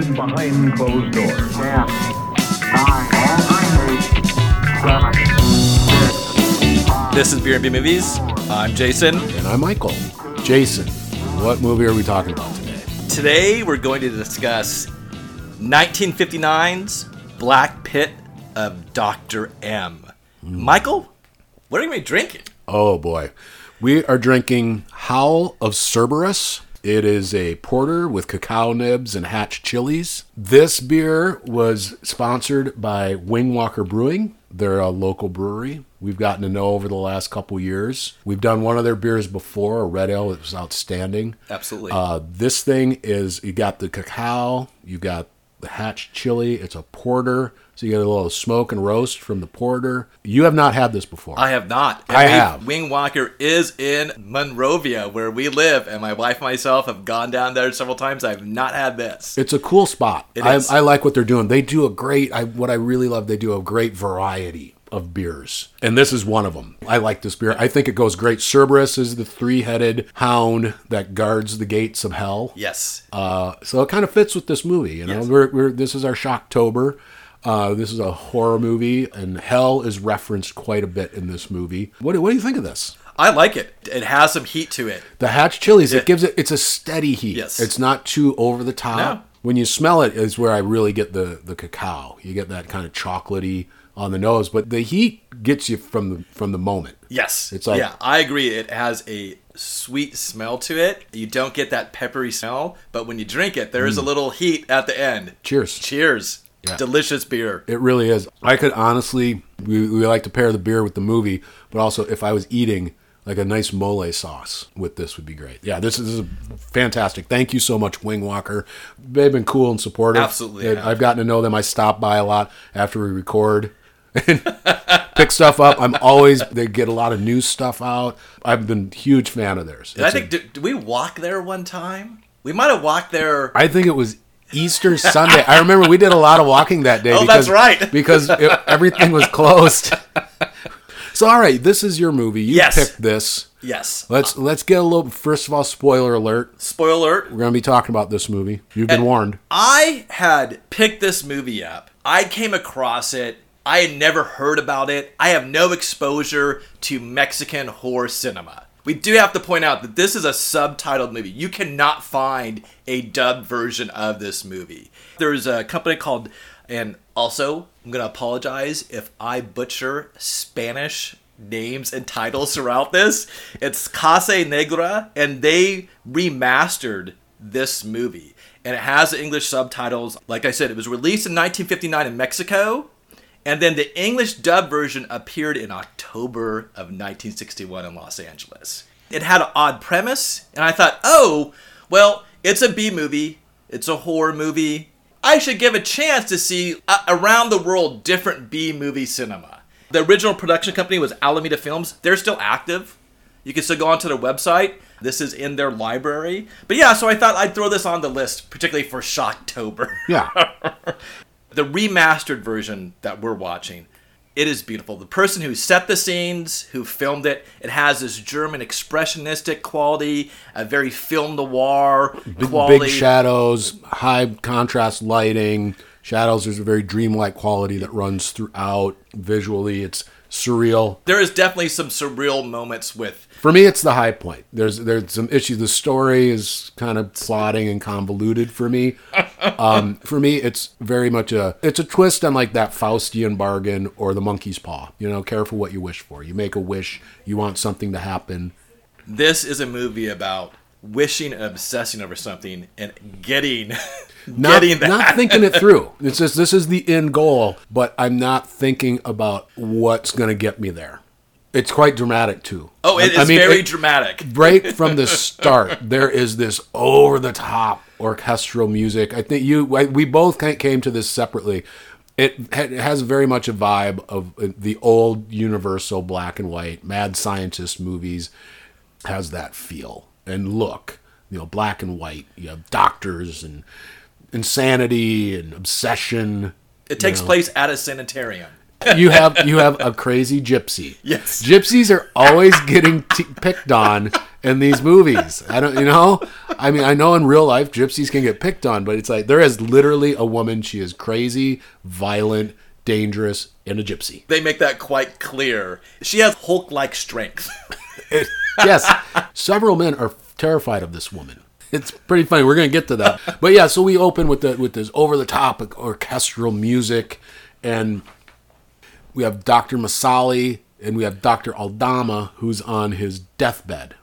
conducted behind closed doors. Ten, nine, eight, seven, six, five, This is Beer and B Movies. I'm Jason. And I'm Michael. Jason, what movie are we talking about today? Today we're going to discuss 1959's Black Pit of Dr. M. Mm. Michael, what are you drinking? Oh boy. We are drinking Howl of Cerberus. It is a porter with cacao nibs and hatch chilies. This beer was sponsored by Wing Walker Brewing. They're a local brewery. We've gotten to know over the last couple years. We've done one of their beers before, a red ale. It was outstanding. Absolutely. Uh, this thing is you got the cacao, you got the hatch chili. It's a porter, so you get a little smoke and roast from the porter. You have not had this before. I have not. And I we- have. Wing Walker is in Monrovia, where we live, and my wife and myself have gone down there several times. I have not had this. It's a cool spot. It I, is. I like what they're doing. They do a great. I, what I really love, they do a great variety of beers, and this is one of them. I like this beer. I think it goes great. Cerberus is the three-headed hound that guards the gates of hell. Yes. Uh, so it kind of fits with this movie. You know, Yes. we're, we're this is our Shocktober. Uh, this is a horror movie, and hell is referenced quite a bit in this movie. What, do- what do you think of this? I like it. It has some heat to it. The hatch chilies, Yeah. it gives it. It's a steady heat. Yes. It's not too over the top. No. When you smell it, is where I really get the the cacao. You get that kind of chocolatey on the nose, but the heat gets you from the from the moment. Yes. It's like- yeah, I agree. It has a sweet smell to it. You don't get that peppery smell, but when you drink it, there is a little heat at the end. Cheers. Cheers. Yeah. Delicious beer. It really is. I could honestly, we, we like to pair the beer with the movie, but also if I was eating like a nice mole sauce with this would be great. Yeah, this is, this is fantastic. Thank you so much, Wing Walker. They've been cool and supportive. Absolutely They- have. I've gotten to know them. I stop by a lot after we record. and pick stuff up. I'm always they get a lot of new stuff out. I've been a huge fan of theirs. Did I It's a- think, did, did we walk there one time? We might have walked there. I think it was Easter Sunday. I remember we did a lot of walking that day. Oh, because, that's right. because it, everything was closed. So, all right, this is your movie. You Yes. picked this. Yes. Let's let's get a little. First of all, spoiler alert. Spoiler alert. We're gonna be talking about this movie. You've been And- warned. I had picked this movie up. I came across it. I had never heard about it. I have no exposure to Mexican horror cinema. We do have to point out that this is a subtitled movie. You cannot find a dubbed version of this movie. There's a company called, and also, I'm going to apologize if I butcher Spanish names and titles throughout this. It's Casa Negra, and they remastered this movie. And it has English subtitles. Like I said, it was released in 1959 in Mexico. And then the English dub version appeared in October of 1961 in Los Angeles. It had an odd premise, and I thought, oh, well, it's a B movie, it's a horror movie. I should give a chance to see uh, around the world different B movie cinema. The original production company was Alameda Films. They're still active. You can still go onto their website. This is in their library. But yeah, so I thought I'd throw this on the list, particularly for Shocktober. Yeah. the remastered version that we're watching it is beautiful the person who set the scenes who filmed it it has this german expressionistic quality a very film noir Big, quality big shadows, high contrast lighting. Shadows. There's a very dreamlike quality that runs throughout. Visually, it's surreal. there is definitely some surreal moments with For me, it's the high point. There's there's some issues. The story is kind of plotting and convoluted for me. Um, for me, it's very much a it's a twist on like that Faustian bargain or the monkey's paw. You know, careful what you wish for. You make a wish, you want something to happen. this is a movie about wishing and obsessing over something and getting Not, getting that not thinking it through. It's just this is the end goal, but I'm not thinking about what's going to get me there. It's quite dramatic too. oh it is I- I mean, very it- dramatic right from the start, there is this over the top orchestral music. I think you, I- we both came to this separately. It, it has very much a vibe of uh, the old Universal black and white mad scientist movies. Has that feel and look, you know, black and white. You have doctors and insanity and obsession. it takes place at a sanitarium You have you have a crazy gypsy. Yes. gypsies are always getting t- picked on in these movies. I don't, you know, I mean, I know in real life gypsies can get picked on, but it's like there is literally a woman. She is crazy, violent, dangerous, and a gypsy. They make that quite clear. She has Hulk-like strength. yes, several men are terrified of this woman. It's pretty funny. We're gonna get to that, but yeah. So we open with the with this over the top orchestral music, and we have Doctor Masali and we have Doctor Aldama who's on his deathbed,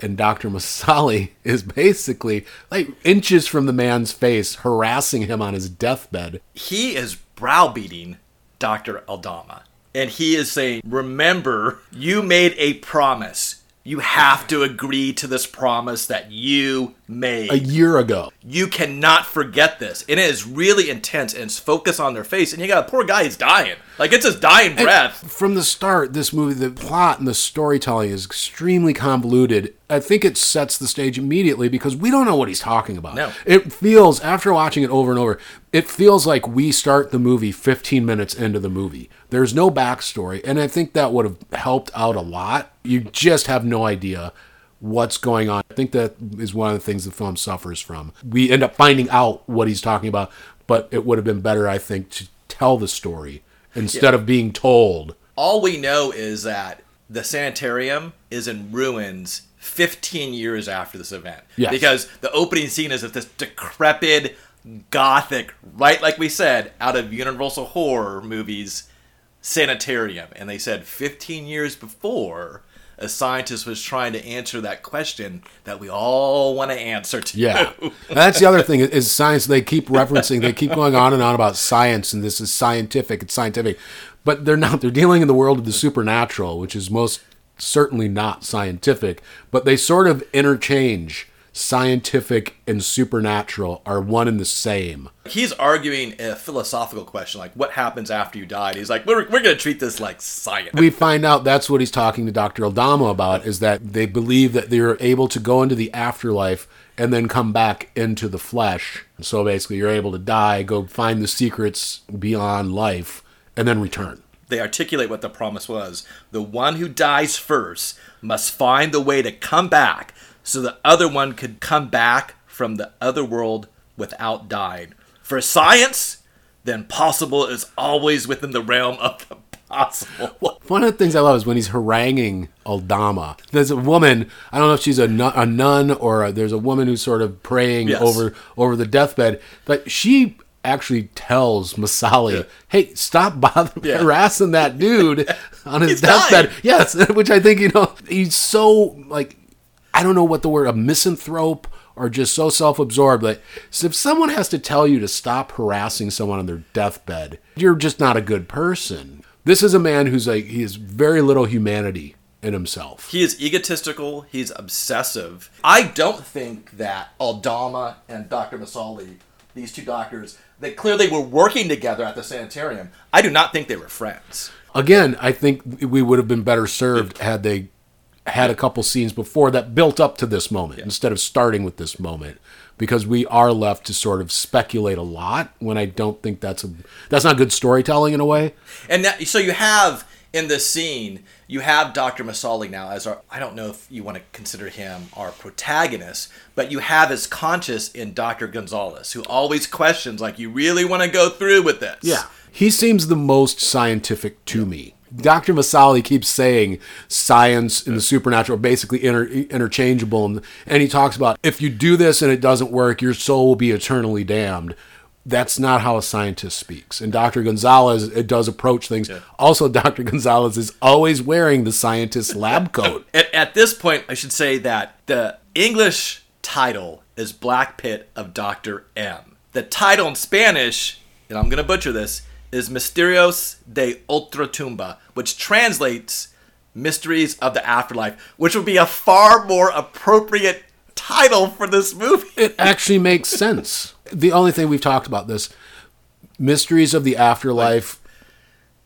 and Doctor Masali is basically like inches from the man's face, harassing him on his deathbed. he is browbeating Dr. Aldama. And he is saying, Remember, you made a promise. You have to agree to this promise that you made. A year ago, you cannot forget this. And it is really intense and it's focused on their face. And you got a poor guy, he's dying. Like it's his dying breath. from the start, this movie, the plot and the storytelling is extremely convoluted. I think it sets the stage immediately because we don't know what he's talking about. No. It feels, after watching it over and over, it feels like we start the movie 15 minutes into the movie. There's no backstory, and I think that would have helped out a lot. You just have no idea what's going on. I think that is one of the things the film suffers from. We end up finding out what he's talking about, but it would have been better, I think, to tell the story instead of being told. All we know is that the sanitarium is in ruins 15 years after this event. Yes. Because the opening scene is of this decrepit, gothic, right like we said, out of Universal horror movies, sanitarium. And they said 15 years before, a scientist was trying to answer that question that we all want to answer to. Yeah, that's the other thing is science. They keep referencing, they keep going on and on about science, and this is scientific. It's scientific, but they're not. They're dealing in the world of the supernatural, which is most certainly not scientific. But they sort of interchange. Scientific and supernatural are one and the same. He's arguing a philosophical question, like what happens after you die. And he's like, we're, we're going to treat this like science. We find out that's what he's talking to Dr. Aldama about is that they believe that they're able to go into the afterlife and then come back into the flesh. So basically, you're able to die, go find the secrets beyond life, and then return. they articulate what the promise was. The one who dies first must find the way to come back so the other one could come back from the other world without dying. For science, the impossible is always within the realm of the possible. One of the things I love is when he's haranguing Aldama. There's a woman, I don't know if she's a nun, a nun or a, there's a woman who's sort of praying Yes. over over the deathbed, but she actually tells Masali, Yeah. "Hey, stop bothering Yeah. harassing that dude on his He's deathbed." dying. Yes, which I think you know he's so like I don't know what the word a misanthrope or just so self-absorbed. Like so if someone has to tell you to stop harassing someone on their deathbed, you're just not a good person. This is a man who's like he has very little humanity in himself. He is egotistical, he's obsessive. I don't think that Aldama and Dr. Masali, these two doctors, they clearly were working together at the sanitarium. I do not think they were friends. Again, I think we would have been better served had they had a couple scenes before that built up to this moment instead of starting with this moment because we are left to sort of speculate a lot when I don't think that's a that's not good storytelling in a way. And that, so you have in this scene, you have Dr. Masali now as our, I don't know if you want to consider him our protagonist, but you have his conscious in Dr. Gonzalez, who always questions, like, you really want to go through with this? Yeah. He seems the most scientific to me. Dr. Masali keeps saying science and the supernatural are basically inter- interchangeable. And, and he talks about if you do this and it doesn't work, your soul will be eternally damned. That's not how a scientist speaks. And Dr. Gonzalez it does approach things. Also, Dr. Gonzalez is always wearing the scientist's lab coat. At, at this point, I should say that the English title is Black Pit of Dr. M. The title in Spanish, and I'm going to butcher this, is Misterios de Ultratumba, which translates Mysteries of the Afterlife, which would be a far more appropriate title for this movie. It actually makes sense. The only thing we've talked about this mysteries of the afterlife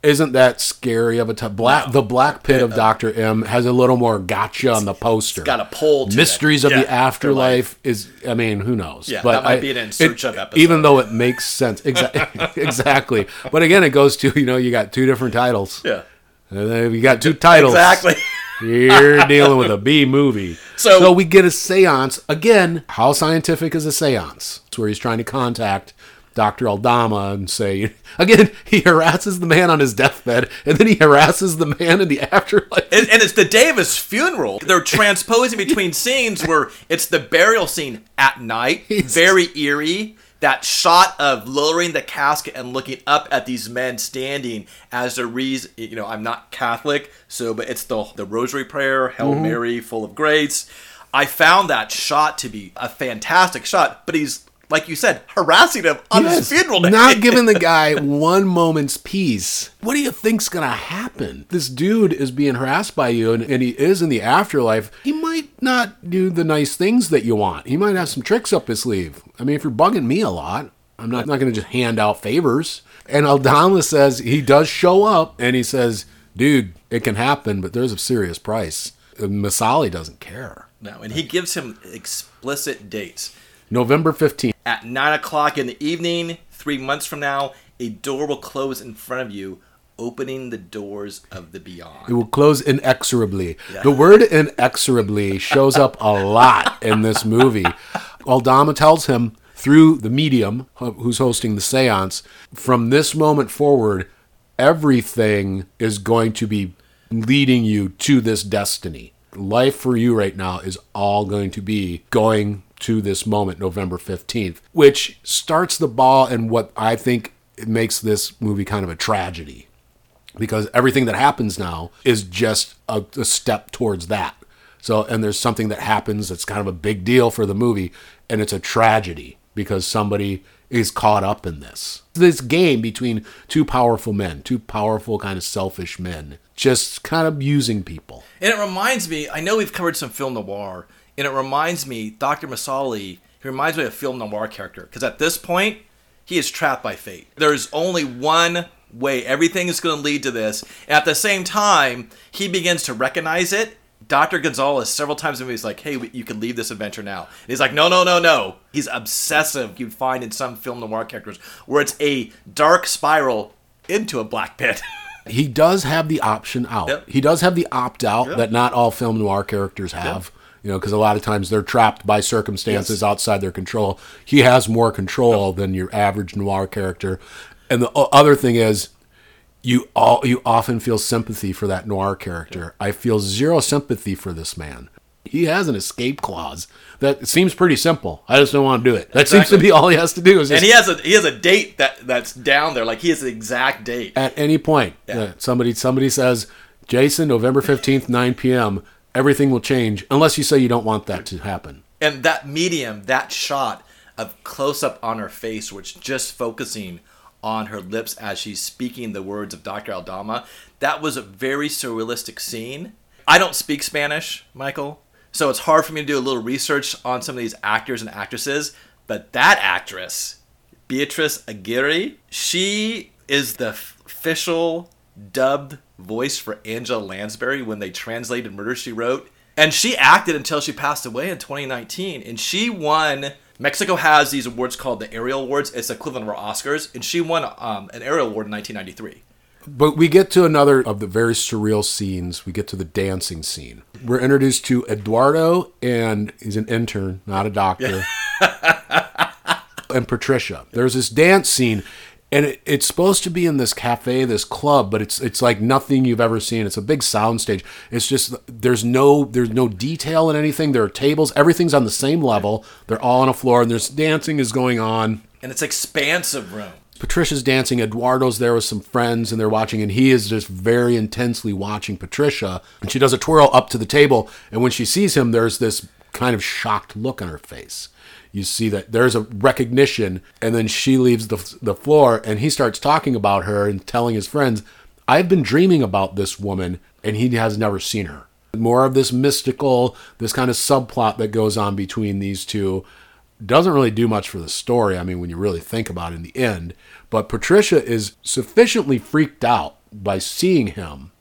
isn't that scary of a t- black the black pit of uh, Dr. M has a little more gotcha on the poster. got a pull to it. Mysteries of Yeah, the afterlife is I mean, who knows? Yeah, that might be an in search it- of episode. Even though it makes sense. Exa- exactly. But again it goes to, you know, you got two different titles. Yeah. Then you got two titles. Exactly. You're dealing with a B movie. So- we get a seance. Again, how scientific is a seance? It's where he's trying to contact Dr. Aldama and say, again, he harasses the man on his deathbed and then he harasses the man in the afterlife. And, and it's the day of his funeral. They're transposing between scenes where it's the burial scene at night, He's- very eerie. That shot of lowering the casket and looking up at these men standing as they're re- you know, I'm not Catholic, so but it's the the Rosary prayer, Hail Mm-hmm. Mary, full of grace. I found that shot to be a fantastic shot, but he's like you said, harassing him on Yes, his funeral day. Not giving the guy one moment's peace. What do you think's gonna happen? This dude is being harassed by you, and, and he is in the afterlife. He might not do the nice things that you want. He might have some tricks up his sleeve. I mean, if you're bugging me a lot, I'm not, not gonna just hand out favors. And Aldama says he does show up, and he says, "Dude, it can happen, but there's a serious price." And Masali doesn't care. no, and he gives him explicit dates. November 15th. At 9 o'clock in the evening, three months from now, a door will close in front of you, opening the doors of the beyond. It will close inexorably. The word inexorably shows up a lot in this movie. Aldama tells him through the medium who's hosting the seance from this moment forward, everything is going to be leading you to this destiny. Life for you right now is all going to be going to this moment, November 15th, which starts the ball and what I think makes this movie kind of a tragedy because everything that happens now is just a, a step towards that. So, and there's something that happens that's kind of a big deal for the movie, and it's a tragedy because somebody is caught up in this. This game between two powerful men, two powerful, kind of selfish men, just kind of using people. And it reminds me, I know we've covered some film noir, and it reminds me, Dr. Masali, he reminds me of a film noir character. Because at this point, he is trapped by fate. There's only one way. Everything is going to lead to this. And at the same time, he begins to recognize it. Dr. Gonzalez, several times in the movie, is like, hey, you can leave this adventure now. And he's like, no, no, no, no. He's obsessive, you'd find in some film noir characters, where it's a dark spiral into a black pit. He does have the option out. Yep. He does have the opt out Yep. that not all film noir characters have. You know, because a lot of times they're trapped by circumstances Yes. outside their control. He has more control than your average noir character. And the other thing is, you all you often feel sympathy for that noir character. I feel zero sympathy for this man. He has an escape clause that seems pretty simple. I just don't want to do it. That seems to be all he has to do. Is just and he has a he has a date that that's down there. Like he has the exact date. at any point uh, somebody somebody says jason november 15th 9 p.m everything will change unless you say you don't want that to happen and that medium, that shot of close up on her face, which just focusing on her lips as she's speaking the words of Dr. Aldama, that was a very surrealistic scene. I don't speak Spanish, Michael, so it's hard for me to do a little research on some of these actors and actresses. But that actress, Beatrice Aguirre, she is the official dubbed voice for Angela Lansbury when they translated Murder She Wrote. And she acted until she passed away in 2019. And she won. Mexico has these awards called the Ariel Awards. It's equivalent of our Oscars. And she won um, an Ariel Award in 1993. but we get to another of the very surreal scenes we get to the dancing scene we're introduced to eduardo and he's an intern not a doctor and patricia there's this dance scene and it, it's supposed to be in this cafe this club but it's it's like nothing you've ever seen it's a big sound stage it's just there's no there's no detail in anything there are tables everything's on the same level they're all on a floor and there's dancing is going on And it's expansive room. Patricia's dancing. Eduardo's there with some friends, and they're watching, and he is just very intensely watching Patricia. And she does a twirl up to the table, and when she sees him, there's this kind of shocked look on her face. You see that there's a recognition, and then she leaves the the floor, and he starts talking about her and telling his friends, "I've been dreaming about this woman, and he has never seen her." More of this mystical, this kind of subplot that goes on between these two doesn't really do much for the story. I mean, when you really think about it in the end. But Patricia is sufficiently freaked out by seeing him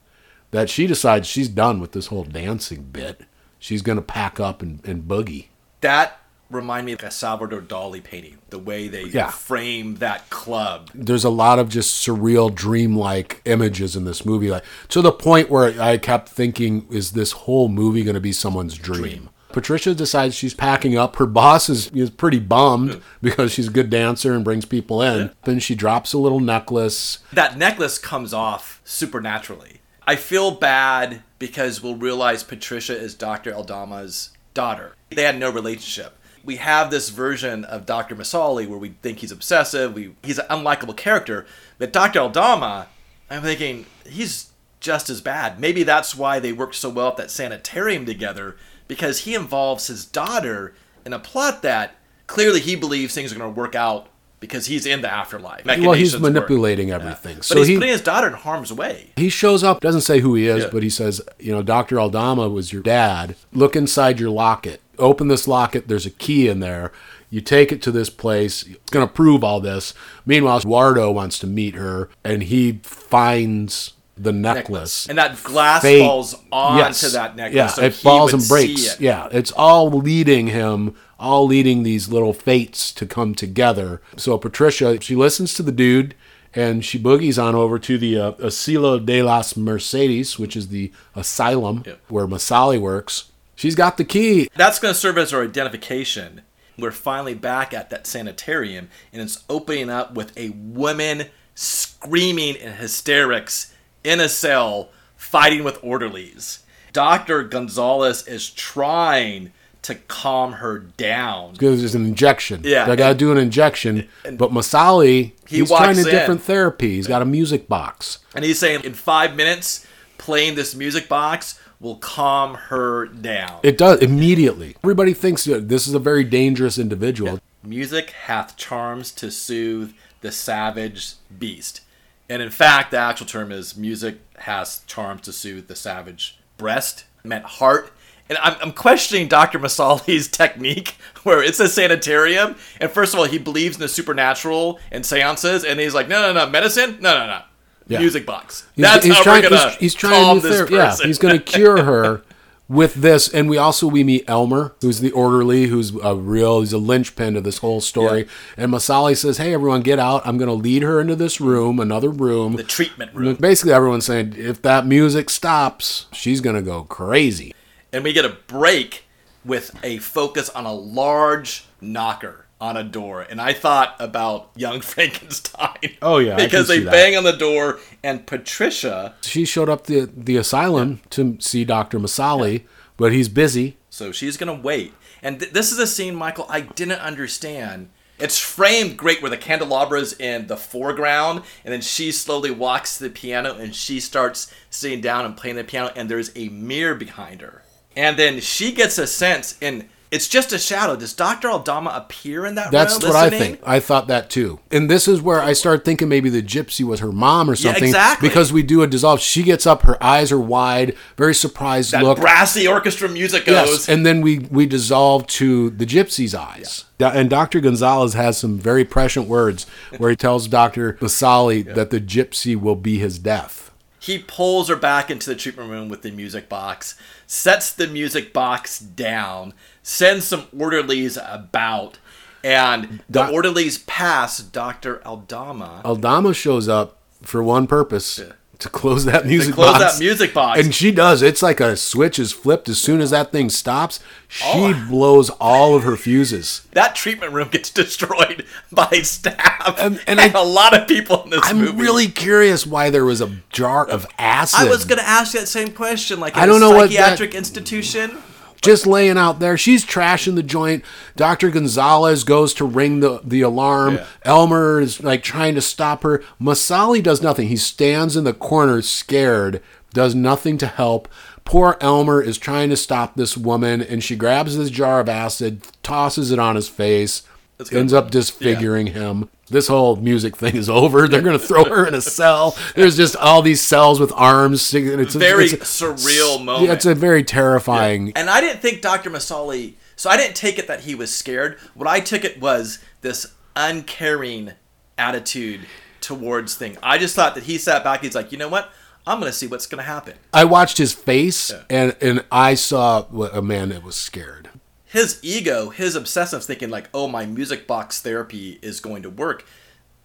that she decides she's done with this whole dancing bit. She's going to pack up and, and boogie. That remind me of a Salvador Dali painting. The way they Yeah. frame that club. there's a lot of just surreal dreamlike images in this movie like to the point where i kept thinking is this whole movie going to be someone's dream, Dream. patricia decides she's packing up her boss is, is pretty bummed because she's a good dancer and brings people in then she drops a little necklace That necklace comes off supernaturally. I feel bad because we'll realize Patricia is Dr. Aldama's daughter. They had no relationship. We have this version of Dr. Masali where we think he's obsessive, we, he's an unlikable character. But Dr. Aldama, I'm thinking he's just as bad. Maybe that's why they worked so well at that sanitarium together because he involves his daughter in a plot that clearly he believes things are going to work out because he's in the afterlife. well he's Machinations work. manipulating everything But so he's he putting his daughter in harm's way. he shows up doesn't say who he is Yeah. but he says you know dr aldama was your dad look inside your locket open this locket there's a key in there you take it to this place it's going to prove all this meanwhile wardo wants to meet her and he finds the necklace, And that glass Fate- falls onto Yes. that necklace. yeah so it falls and breaks it. yeah it's all leading him all leading these little fates to come together so patricia she listens to the dude and she boogies on over to the uh, Asilo de las Mercedes, which is the asylum Yeah. where Masali works. She's got the key. That's going to serve as our identification. We're finally back at that sanitarium, and it's opening up with a woman screaming in hysterics in a cell, fighting with orderlies. Dr. Gonzalez is trying to calm her down. Because there's an injection. Yeah, They got to do an injection. but Masali, He he's trying a different therapy. He's got a music box. And he's saying in five minutes, playing this music box will calm her down. It does immediately. Everybody thinks that this is a very dangerous individual. Music hath charms to soothe the savage beast. And in fact, the actual term is music has charms to soothe the savage breast, meant heart. And I'm, I'm questioning Dr. Masali's technique, where it's a sanitarium, and first of all, he believes in the supernatural and seances, and he's like, no, no, no, medicine? No, no, no. Yeah. Music box. He's, That's he's how trying, we're gonna he's, he's trying calm to this ther- yeah, he's going to cure her with this. And we also we meet Elmer, who's the orderly, who's a real, he's a linchpin of this whole story. And Masali says, "Hey, everyone, get out! I'm going to lead her into this room, another room." the treatment room. Basically, everyone's saying if that music stops, she's going to go crazy. and we get a break with a focus on a large knocker on a door. And I thought about Young Frankenstein. Oh, yeah, because they that. bang on the door, and Patricia. She showed up the the asylum to see Doctor Masali, but he's busy. So she's gonna wait. And th- this is a scene, Michael, I didn't understand. It's framed great where the candelabra's in the foreground, and then she slowly walks to the piano and she starts sitting down and playing the piano, and there's a mirror behind her. And then she gets a sense, and it's just a shadow. Does Dr. Aldama appear in that That's room? what I think. I thought that too. And this is where I started thinking maybe the gypsy was her mom or something. exactly. Because we do a dissolve. She gets up, her eyes are wide, very surprised That look. brassy orchestra music goes. Yes, and then we we dissolve to the gypsy's eyes. Do- And Dr. Gonzalez has some very prescient words where he tells Dr. Masali that the gypsy will be his death. He pulls her back into the treatment room with the music box, sets the music box down, sends some orderlies about, and the orderlies pass Dr. Aldama Aldama shows up for one purpose. To close that music to close box. that music box. And she does. It's like a switch is flipped. As soon as that thing stops, she Oh. blows all of her fuses. that treatment room gets destroyed by staff And- and, and I- a lot of people in this I'm movie. really curious why there was a jar of acid. I was going to ask you that same question. Like, I don't a know what that- psychiatric institution. Just laying out there. She's trashing the joint. Dr. Gonzalez goes to ring the, the alarm. Yeah. Elmer is like trying to stop her. Masali does nothing. He stands in the corner scared, does nothing to help. Poor Elmer is trying to stop this woman, and she grabs this jar of acid, tosses it on his face, Ends up disfiguring him. This whole music thing is over. They're going to throw her in a cell. There's just all these cells with arms. It's a, Very it's a- surreal moment. Yeah, it's a very terrifying. And I didn't think Dr. Masali. So I didn't take it that he was scared. What I took it was this uncaring attitude towards thing. I just thought that he sat back. He's like, you know what? I'm gonna see what's gonna happen. I watched his face and and I saw a man that was scared. His ego, his obsessive thinking, like, oh, my music box therapy is going to work,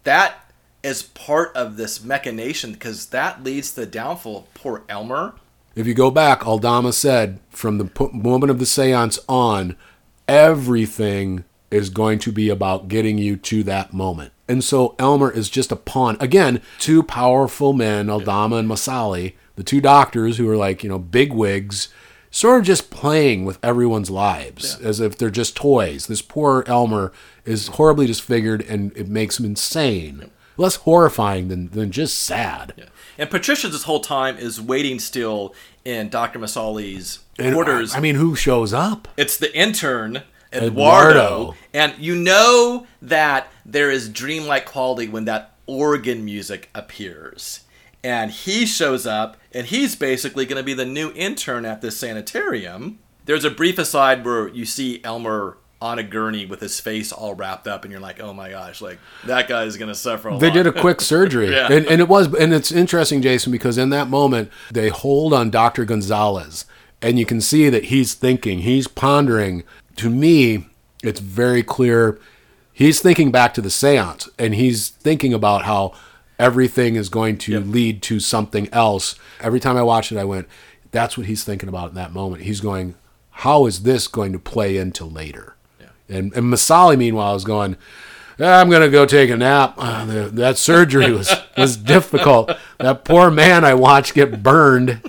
that is part of this machination because that leads to the downfall of poor Elmer. If you go back, Aldama said from the moment of the seance on, everything is going to be about getting you to that moment. And so Elmer is just a pawn. Again, two powerful men, Aldama and Masali, the two doctors who are like, you know, big wigs, sort of just playing with everyone's lives as if they're just toys. This poor Elmer is horribly disfigured and it makes him insane. Less horrifying than, than just sad. And Patricia, this whole time, is waiting still in Dr. Masali's And, uh, quarters. I mean, who shows up? It's the intern, Eduardo. Eduardo. And you know that there is dreamlike quality when that organ music appears. And he shows up, and he's basically going to be the new intern at this sanitarium. There's a brief aside where you see Elmer on a gurney with his face all wrapped up, and you're like, oh my gosh, like that guy is going to suffer a They lot. did a quick surgery, Yeah. and, and it was, and it's interesting, Jason, because in that moment they hold on Doctor Gonzalez, and you can see that he's thinking, he's pondering. To me, it's very clear he's thinking back to the séance, and he's thinking about how everything is going to lead to something else. Every time I watched it, I went, "That's what he's thinking about in that moment." He's going, "How is this going to play into later?" And, and Masali, meanwhile, is going, "Ah, I'm going to go take a nap. Ah, the- that surgery was, was difficult. That poor man I watched get burned.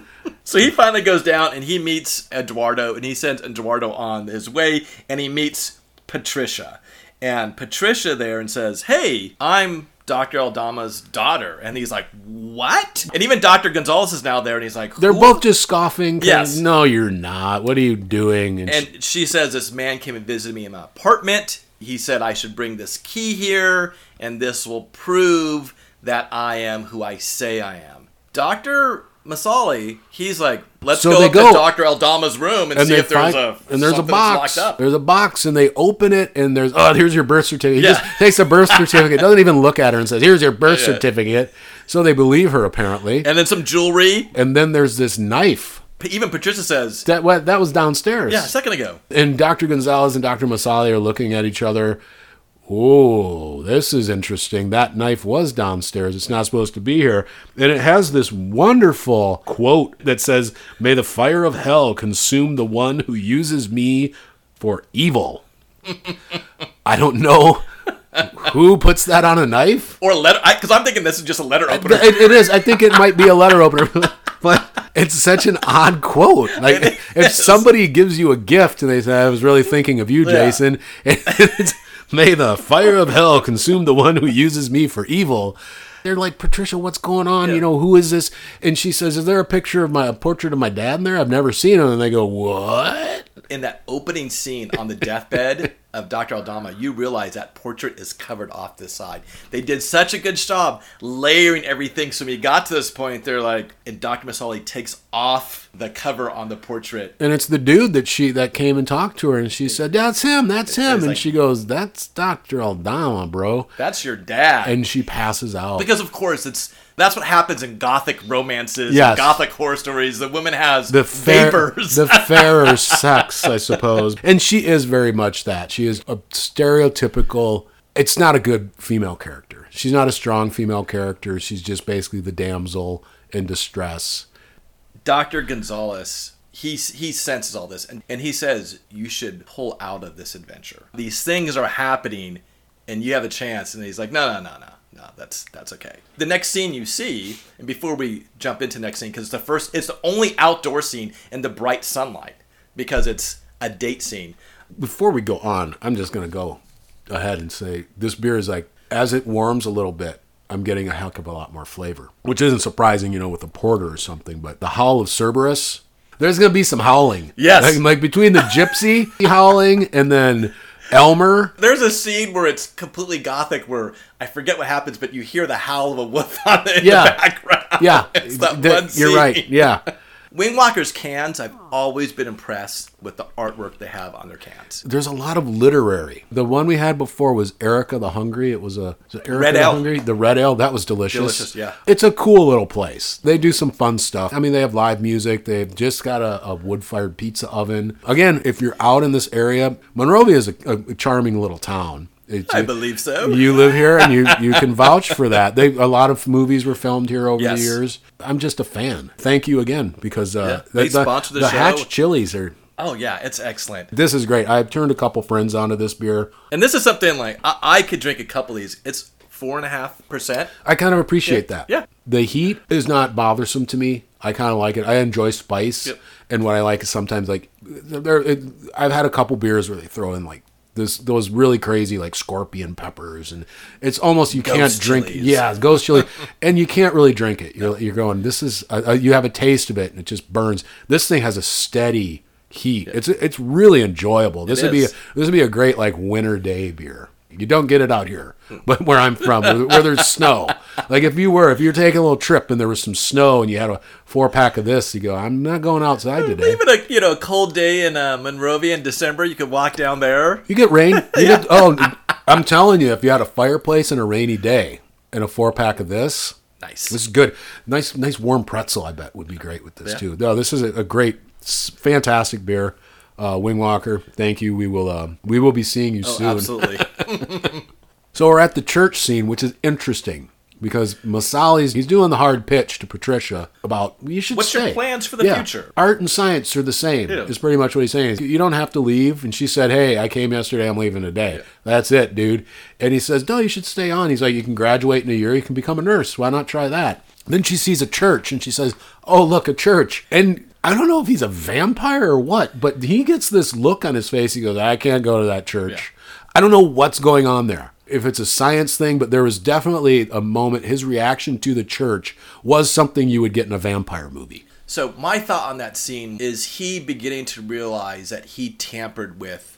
So he finally goes down and he meets Eduardo and he sends Eduardo on his way and he meets Patricia. And Patricia there and says, Hey, I'm Dr. Aldama's daughter. And he's like, What? And even Dr. Gonzalez is now there and he's like, They're both just scoffing. Yes. No, you're not. What are you doing? And, she- And she says, This man came and visited me in my apartment. He said I should bring this key here and this will prove that I am who I say I am. Dr. Masali, he's like, let's So go up go. to Dr. Aldama's room and, and see if there's find, a and there's a box. that's locked up. There's a box, and they open it, and there's oh, here's your birth certificate. He Yeah. just takes a birth certificate, doesn't even look at her, and says, "Here's your birth Yeah. certificate." So they believe her apparently. and then some jewelry. And then there's this knife Even Patricia says, that what that was downstairs. yeah, a second ago. and Dr. Gonzalez and Dr. Masali are looking at each other. Oh, this is interesting. That knife was downstairs. It's not supposed to be here. And it has this wonderful quote that says, May the fire of hell consume the one who uses me for evil. I don't know who puts that on a knife. Or a letter, because I'm thinking this is just a letter opener. It, it is. I think it might be a letter opener, but it's such an odd quote. Like if somebody gives you a gift and they say, "I was really thinking of you, Yeah. Jason," and it's, "May the fire of hell consume the one who uses me for evil." They're like, Patricia, what's going on? Yeah. You know, who is this? And she says, Is there a picture of my a portrait of my dad in there? I've never seen him. And they go, What? In that opening scene on the deathbed of Dr. Aldama, you realize that portrait is covered off this side. They did such a good job layering everything. So when you got to this point, they're like, and Dr. Masali takes off the cover on the portrait. And it's the dude that she that came and talked to her, and she said, "That's him. That's him." And like- she goes, "That's Doctor Aldama, bro." That's your dad. And she passes out. because of course it's that's what happens in gothic romances Yes. gothic horror stories. The woman has the fair, vapors. the fairer sex, I suppose. And she is very much that. She is a stereotypical. It's not a good female character. She's not a strong female character. She's just basically the damsel in distress. Dr. Gonzalez, he, he senses all this and, and he says, You should pull out of this adventure. These things are happening and you have a chance. And he's like, No, no, no, no. No, that's that's okay. The next scene you see, and before we jump into next scene, because it's the first, it's the only outdoor scene in the bright sunlight, because it's a date scene. Before we go on, I'm just going to go ahead and say this beer is like, as it warms a little bit, I'm getting a heck of a lot more flavor, which isn't surprising, you know, with a porter or something. But the howl of Cerberus, there's going to be some howling. Yes. Like, like between the gypsy howling and then Elmer. There's a scene where it's completely gothic, where I forget what happens, but you hear the howl of a wolf on the, in Yeah. the background. Yeah, it's that th- one you're right. Yeah, Wingwalker's cans, I've always been impressed with the artwork they have on their cans. There's a lot of literary. The one we had before was Erica the Hungry. It was a was it Erica Red the Ale. Hungry. The Red Ale that was delicious. Delicious, yeah. It's a cool little place. They do some fun stuff. I mean, they have live music. They've just got a, a wood fired pizza oven. Again, if you're out in this area, Monrovia is a, a charming little town. It's- I believe so. You live here, and you you can vouch for that. They a lot of movies were filmed here over Yes. the years. I'm just a fan. Thank you again because uh, Yeah, they the, sponsor the show. Hatch Chilies are. Oh yeah, it's excellent. This is great. I've turned a couple friends onto this beer. And this is something like I, I could drink a couple of these. It's four and a half percent. I kind of appreciate that. yeah. The heat is not bothersome to me. I kind of like it. I enjoy spice, Yep. and what I like is sometimes like there. It, I've had a couple beers where they throw in like this those really crazy like scorpion peppers, and it's almost you can't Ghost drink. chilies. Yeah, ghost chili, and you can't really drink it. You're you're going. This is uh, uh, you have a taste of it, and it just burns. This thing has a steady heat. It's it's really enjoyable. This It would be a, this would be a great like winter day beer. You don't get it out here, but where I'm from, where, where there's snow. Like if you were, if you're taking a little trip and there was some snow and you had a four pack of this, you go, I'm not going outside today. Even a you know a cold day in uh, Monrovia in December, you could walk down there. You get rain. You get, oh, I'm telling you, if you had a fireplace and a rainy day and a four pack of this, Nice. this is good. Nice, nice warm pretzel. I bet would be great with this Yeah. too. No, this is a, a great, fantastic beer. Uh, Wing Walker, thank you. We will, uh, we will be seeing you Oh, soon. absolutely. So we're at the church scene, which is interesting because Masali's he's doing the hard pitch to Patricia about you should What's your plans for the Yeah. future? Art and science are the same. Yeah. Is pretty much what he's saying. You don't have to leave. And she said, "Hey, I came yesterday. I'm leaving today. That's it, dude." And he says, "No, you should stay on." He's like, "You can graduate in a year. You can become a nurse. Why not try that?" Then she sees a church and she says, "Oh, look, a church." And I don't know if he's a vampire or what, but he gets this look on his face. He goes, "I can't go to that church." I don't know what's going on there. If it's a science thing, but there was definitely a moment. His reaction to the church was something you would get in a vampire movie. So my thought on that scene is he beginning to realize that he tampered with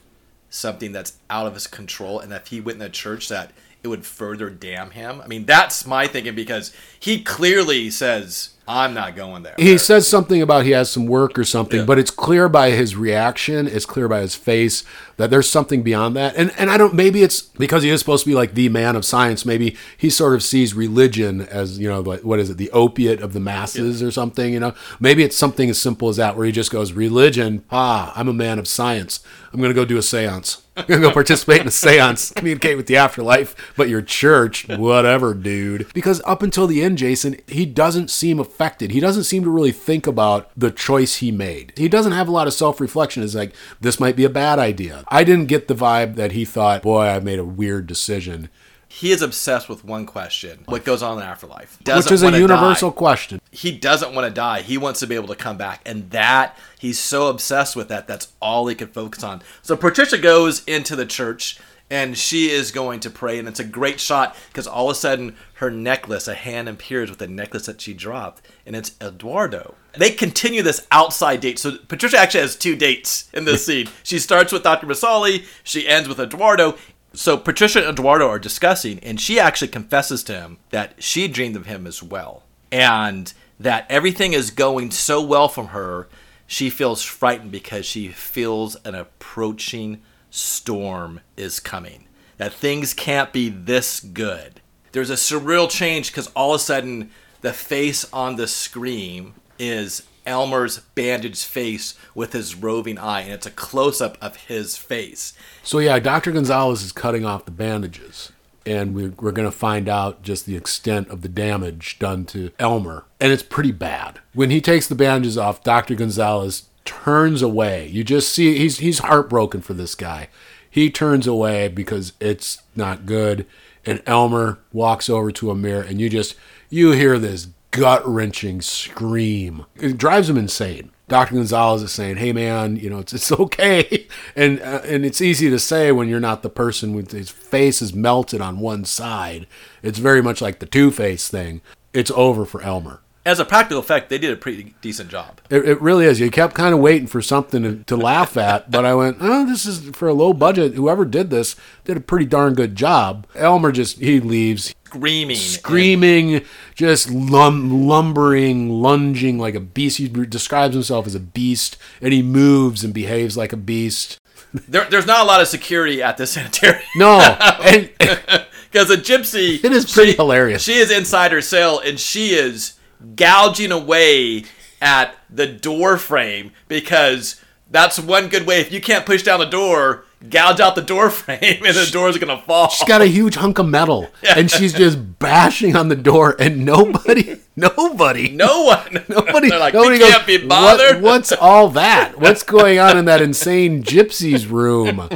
something that's out of his control, and that if he went in the church, that it would further damn him. I mean, that's my thinking because he clearly says, "I'm not going there." He says something about he has some work or something, Yeah. but it's clear by his reaction, it's clear by his face that there's something beyond that. And and I don't maybe it's because he is supposed to be like the man of science, maybe he sort of sees religion as, you know, like what is it, the opiate of the masses or something, you know? Maybe it's something as simple as that where he just goes, Religion, ah, I'm a man of science. I'm gonna go do a seance. I'm gonna go participate in a seance, communicate with the afterlife, but your church, whatever, dude. Because up until the end, Jason, he doesn't seem affected. He doesn't seem to really think about the choice he made. He doesn't have a lot of self reflection. It's like, this might be a bad idea. I didn't get the vibe that he thought, boy, I made a weird decision, he is obsessed with one question: what goes on in the afterlife? which Doesn't is a universal die. question. he doesn't want to die. He wants to be able to come back. And that, he's so obsessed with that, that's all he can focus on. So Patricia goes into the church and she is going to pray. And it's a great shot because all of a sudden her necklace, a hand appears with a necklace that she dropped. And it's Eduardo. They continue this outside date. So Patricia actually has two dates in this scene. She starts with Dr. Masali, she ends with Eduardo. So Patricia and Eduardo are discussing, and she actually confesses to him that she dreamed of him as well, and that everything is going so well from her, she feels frightened because she feels an approaching storm is coming. That things can't be this good. There's a surreal change because all of a sudden the face on the screen is Elmer's bandaged face with his roving eye, and it's a close up of his face. So yeah, Dr. Gonzalez is cutting off the bandages. And we're, we're going to find out just the extent of the damage done to Elmer. And it's pretty bad. When he takes the bandages off, Dr. Gonzalez turns away. You just see he's he's heartbroken for this guy. He turns away because it's not good. And Elmer walks over to a mirror and you just you hear this gut-wrenching scream. It drives him insane. Dr. Gonzalez is saying, "Hey, man, you know it's it's okay," and uh, and it's easy to say when you're not the person with his face is melted on one side. It's very much like the Two Face thing. It's over for Elmer. As a practical effect, they did a pretty decent job. It, it really is. You kept kind of waiting for something to, to laugh at, but I went, "Oh, this is for a low budget. Whoever did this did a pretty darn good job." Elmer just he leaves. screaming. screaming, just lum- lumbering, lunging like a beast. He describes himself as a beast, and he moves and behaves like a beast. There, there's not a lot of security at this sanitarium. No, Because a gypsy. It is pretty she- hilarious. She is inside her cell and she is gouging away at the door frame because that's one good way. If you can't push down the door, gouge out the door frame and the door's going to fall. she's got a huge hunk of metal, and she's just bashing on the door, and nobody, nobody, no one. Nobody, like, nobody goes, can't be "What- bothered. what's all that? What's going on in that insane gypsy's room?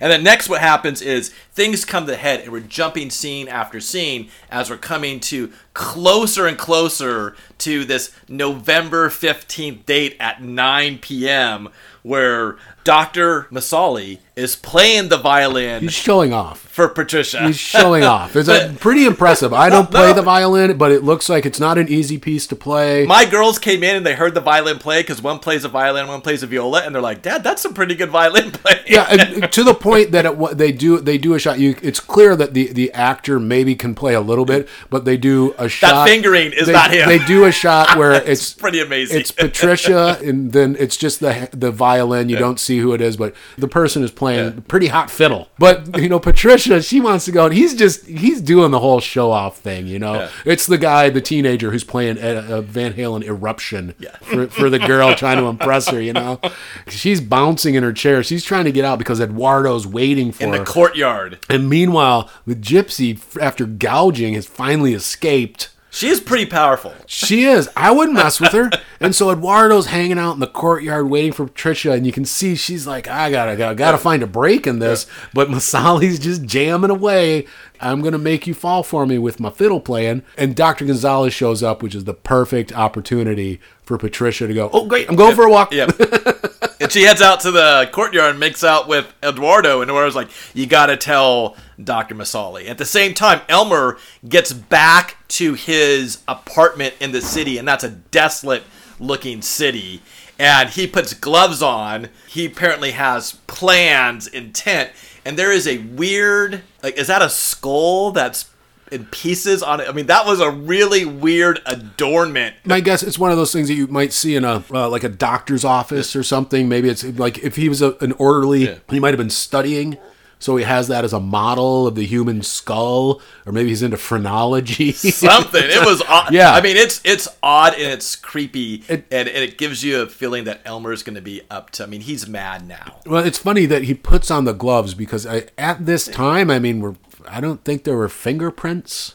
And then next, what happens is things come to head, and we're jumping scene after scene as we're coming to closer and closer to this November 15th date at 9 p.m., where Dr. Masali is playing the violin He's showing off. for Patricia. He's showing off. It's a, pretty impressive. I don't play the violin, but it looks like it's not an easy piece to play. My girls came in and they heard the violin play because one plays a violin, one plays a viola, and they're like, "Dad, that's some pretty good violin playing." yeah, to the point that it, they do they do a shot. You, it's clear that the the actor maybe can play a little bit, but they do a shot. fingering is they, not him. They do a shot where it's pretty amazing. It's Patricia, and then it's just the the violin. You don't see who it is, but the person is playing Yeah. pretty hot fiddle. But you know, Patricia, she wants to go, and he's just he's doing the whole show off thing. You know, Yeah. it's the guy, the teenager, who's playing a, a Van Halen eruption Yeah. for, for the girl trying to impress her. You know, she's bouncing in her chair. She's trying to get out because Eduardo's waiting for in her. the courtyard. and meanwhile, the gypsy, after gouging, has finally escaped. She is pretty powerful. She is. I wouldn't mess with her. And so Eduardo's hanging out in the courtyard waiting for Patricia, and you can see she's like, I gotta, gotta, gotta find a break in this. But Masali's just jamming away. I'm gonna make you fall for me with my fiddle playing. And Dr. Gonzalez shows up, which is the perfect opportunity for Patricia to go, Oh, great, I'm going for a walk. Yep. and she heads out to the courtyard and makes out with Eduardo. And Eduardo's like, You gotta tell Dr. Masali. At the same time, Elmer gets back to his apartment in the city, and that's a desolate looking city. And he puts gloves on. He apparently has plans, intent. And there is a weird, like, is that a skull that's in pieces on it? I mean, that was a really weird adornment. My guess it's one of those things that you might see in a uh, like a doctor's office or something. Maybe it's like if he was a, an orderly, Yeah. he might have been studying, so he has that as a model of the human skull, or maybe he's into phrenology. something. It was odd. Yeah. I mean, it's it's odd and it's creepy, It- and, and it gives you a feeling that Elmer's going to be up to. I mean, he's mad now. well, it's funny that he puts on the gloves because I, at this time, I mean, we're I don't think there were fingerprints.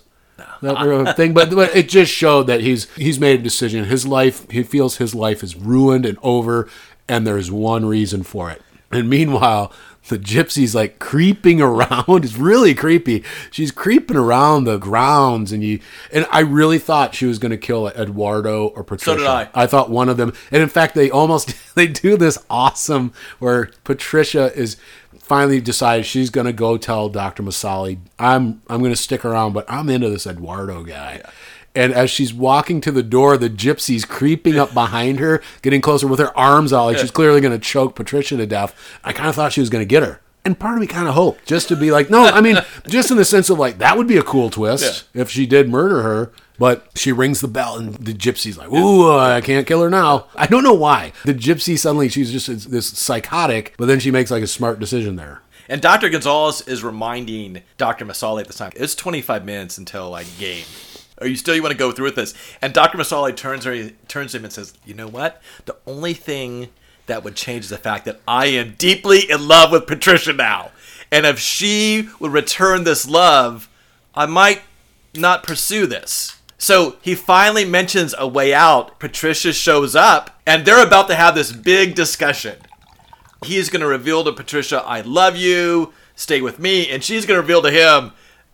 That were a thing, but, but it just showed that he's he's made a decision. His life, he feels his life is ruined and over, and there's one reason for it. And meanwhile, the gypsy's like creeping around. It's really creepy. She's creeping around the grounds, and you and I really thought she was going to kill Eduardo or Patricia. So did I. I thought one of them, and in fact, they almost they do this awesome where Patricia is finally decides she's gonna go tell Dr. Masali, I'm I'm gonna stick around, but I'm into this Eduardo guy. And as she's walking to the door, the gypsy's creeping up behind her, getting closer with her arms out, like she's clearly gonna choke Patricia to death. I kind of thought she was gonna get her. And part of me kind of hoped just to be like, no, I mean, just in the sense of like, that would be a cool twist if she did murder her. But she rings the bell, and the gypsy's like, "Ooh, I can't kill her now." I don't know why. The gypsy suddenly she's just this psychotic, but then she makes like a smart decision there. And Dr. Gonzalez is reminding Dr. Masali at this time, it's 25 minutes until like game. Are you still you want to go through with this? And Dr. Masali turns her, turns him and says, "You know what? The only thing that would change is the fact that I am deeply in love with Patricia now, and if she would return this love, I might not pursue this." So he finally mentions a way out. Patricia shows up, and they're about to have this big discussion he's going to reveal to Patricia, I love you, stay with me. And she's going to reveal to him,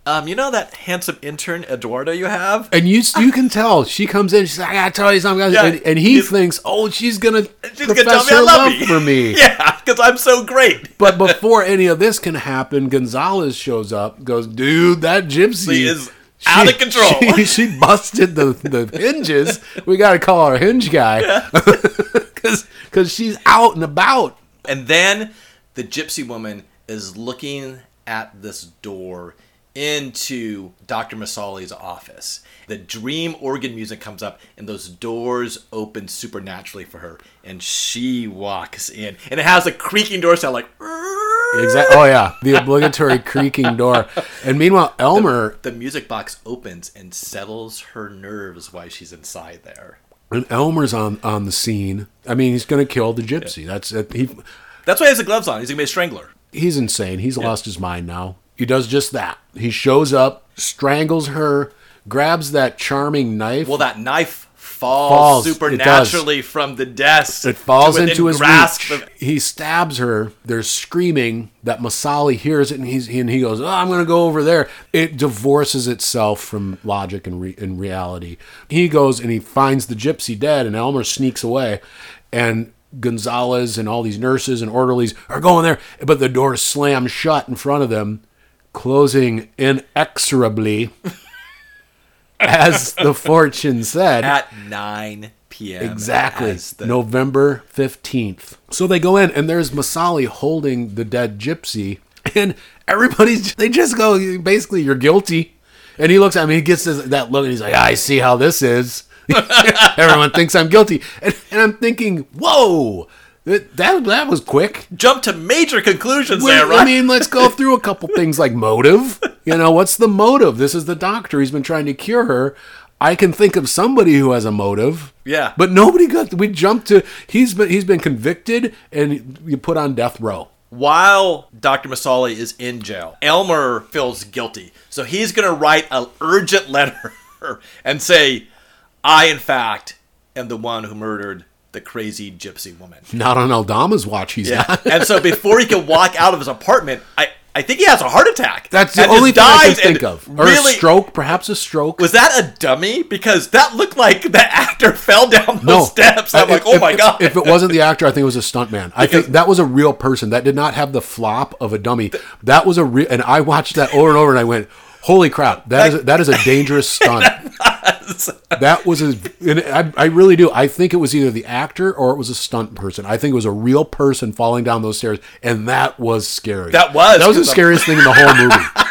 um, you know that handsome intern Eduardo you have? And you you can tell she comes in. She's like, "I gotta tell you something," Yeah, and, and he thinks, "Oh, she's gonna She's going to profess tell me I love, love you. for me." yeah, because I'm so great. But before any of this can happen, Gonzalez shows up, goes, dude, that gypsy She is out of control." She, she busted the, the hinges. We got to call our hinge guy. Because she's out and about. And then the gypsy woman is looking at this door into Dr. Masali's office. The dream organ music comes up, and those doors open supernaturally for her, and she walks in, and it has a creaking door sound like. Exactly. Oh yeah, the obligatory creaking door. And meanwhile, Elmer The music box opens and settles her nerves while she's inside there. and Elmer's on on the scene. I mean, he's going to kill the gypsy. That's it. He That's why he has the gloves on. He's gonna be a strangler. he's insane. He's lost his mind now. He does just that. He shows up, strangles her, grabs that charming knife. Well, that knife falls, Falls, supernaturally from the desk. It falls into his grasp reach. of- He stabs her. They're screaming. That Masali hears it, and he's and he goes, "Oh, I'm going to go over there." It divorces itself from logic and re, and reality. He goes and he finds the gypsy dead, and Elmer sneaks away, and Gonzalez and all these nurses and orderlies are going there, but the door slams shut in front of them, closing inexorably. As the fortune said, at 9 p.m. Exactly. the- November 15th. So they go in, and there's Masali holding the dead gypsy, and everybody's, they just go, basically, you're guilty. And he looks at me, he gets this, that look, and he's like, I see how this is. Everyone thinks I'm guilty. And, and I'm thinking, whoa, that, that, that was quick. jump to major conclusions Well, there, right? I mean, let's go through a couple things like motive. You know, what's the motive? This is the doctor. He's been trying to cure her. I can think of somebody who has a motive. Yeah. But nobody got. We jumped to. He's been. He's been convicted and you put on death row. While Dr. Masali is in jail, Elmer feels guilty. So he's going to write an urgent letter and say, I, in fact, am the one who murdered the crazy gypsy woman. Not on Aldama's watch. He's Yeah. not. and so before he can walk out of his apartment, I, I think he has a heart attack. That's the only thing I can think of. Or Really, a stroke, perhaps a stroke. was that a dummy? Because that looked like the actor fell down those no steps. I'm I- like, if- oh my god. If it wasn't the actor, I think it was a stuntman. I Because- think that was a real person. That did not have the flop of a dummy. That was a real. And I watched that over and over, and I went, "Holy crap! That is that is a dangerous stunt." that was a. And I, I really do. I think it was either the actor or it was a stunt person. I think it was a real person falling down those stairs, and that was scary. That was, that was the scariest thing in the whole movie.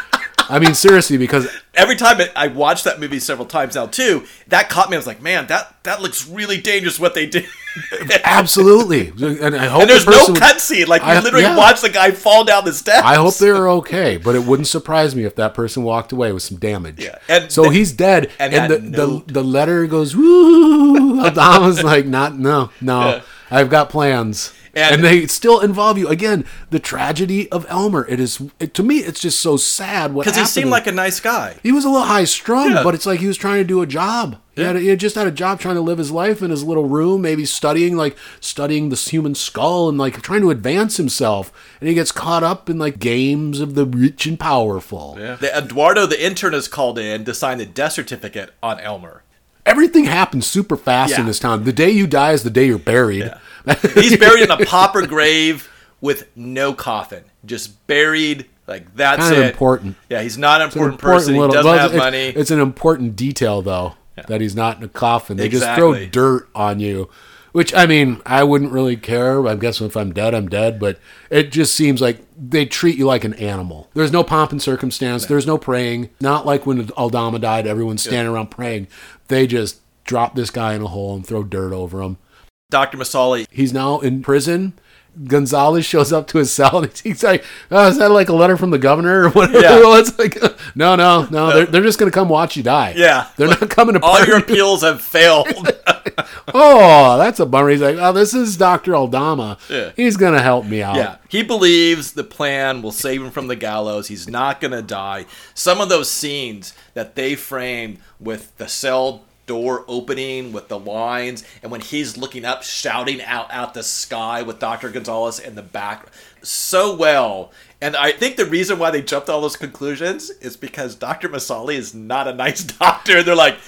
I mean, seriously, because Every time it, I watched that movie several times now too, that caught me. I was like, man, that that looks really dangerous what they did. absolutely, and I hope and there's the no cutscene. Like you I- literally yeah. watch the guy fall down the steps. I hope they're okay, but it wouldn't surprise me if that person walked away with some damage. Yeah, and so the- he's dead, and and, the, the the letter goes woo. Aldama's like, not no no, Yeah. I've got plans. And- And, they still involve you again. The tragedy of Elmer. It is it, to me. It's just so sad. What because he seemed like a nice guy. he was a little high strung, Yeah. but it's like he was trying to do a job. He, had, he had just had a job trying to live his life in his little room, maybe studying like studying the human skull and like trying to advance himself. And he gets caught up in like games of the rich and powerful. Yeah. The, Eduardo, the intern, is called in to sign the death certificate on Elmer. Everything happens super fast Yeah. in this town. The day you die is the day you're buried. He's buried in a pauper grave with no coffin, just buried. Like that's Kind of it. important. Yeah, he's not an It's an important, person. He doesn't well, have it's- money. It's an important detail though that he's not in a coffin. They just throw dirt on you, which I mean, I wouldn't really care. I guess if I'm dead, I'm dead. But it just seems like they treat you like an animal. There's no pomp and circumstance. There's no praying. Not like when Aldama died, everyone's standing around praying. They just drop this guy in a hole and throw dirt over him. Dr. Masali He's now in prison. Gonzalez shows up to his cell and he's like, "Oh, is that like a letter from the governor or whatever?" Yeah. Well, it's like, no, no, no. They're, they're just gonna come watch you die. Yeah. they're not coming to all your appeals have failed. Oh, that's a bummer. He's like, "Oh, this is Doctor Aldama. Yeah. He's gonna help me out." Yeah, he believes the plan will save him from the gallows. He's not going to die. Some of those scenes that they framed with the cell door opening with the lines and when he's looking up shouting out out the sky with Dr. Gonzalez in the back so well. And I think the reason why they jumped all those conclusions is because Dr. Masali is not a nice doctor. They're like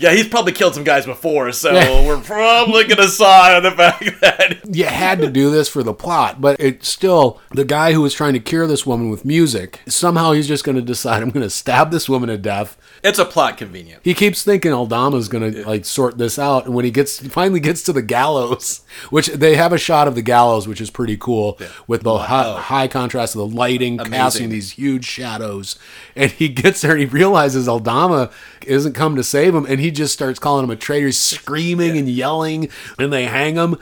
Yeah, he's probably killed some guys before, so we're probably gonna side on the fact that you had to do this for the plot, but it's still the guy who was trying to cure this woman with music. Somehow he's just going to decide I'm going to stab this woman to death. it's a plot convenient. He keeps thinking Aldama's going to like sort this out, and when he gets finally gets to the gallows, which they have a shot of the gallows, which is pretty cool with the high, oh. high contrast of the lighting casting these huge shadows, and he gets there and he realizes Aldama isn't come to save him, and he just starts calling him a traitor, screaming and yelling, and they hang him,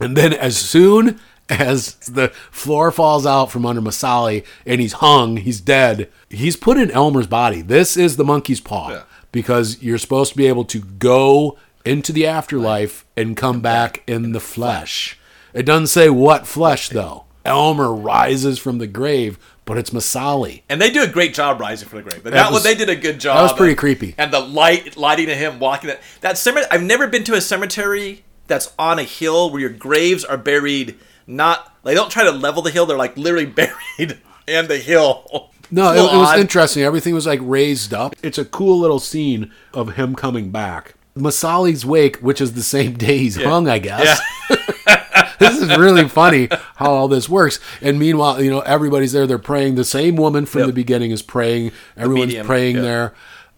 and then as soon as the floor falls out from under Masali and he's hung, he's dead. He's put in Elmer's body. This is the monkey's paw Yeah. because you're supposed to be able to go into the afterlife and come back in the flesh. It doesn't say what flesh though. Elmer rises from the grave, but it's Masali. And they do a great job rising from the grave. But That that, was- was they did a good job. that was pretty of- creepy. And the light lighting of him walking that that cemetery. I've never been to a cemetery that's on a hill where your graves are buried. Not they don't try to level the hill. They're like literally buried in the hill. No, it, it was interesting. Everything was like raised up. It's a cool little scene of him coming back. Masali's wake, which is the same day he's hung, I guess. this is really funny how all this works. And meanwhile, you know, everybody's there. They're praying. The same woman from Yep. the beginning is praying. Everyone's medium, praying yeah. there.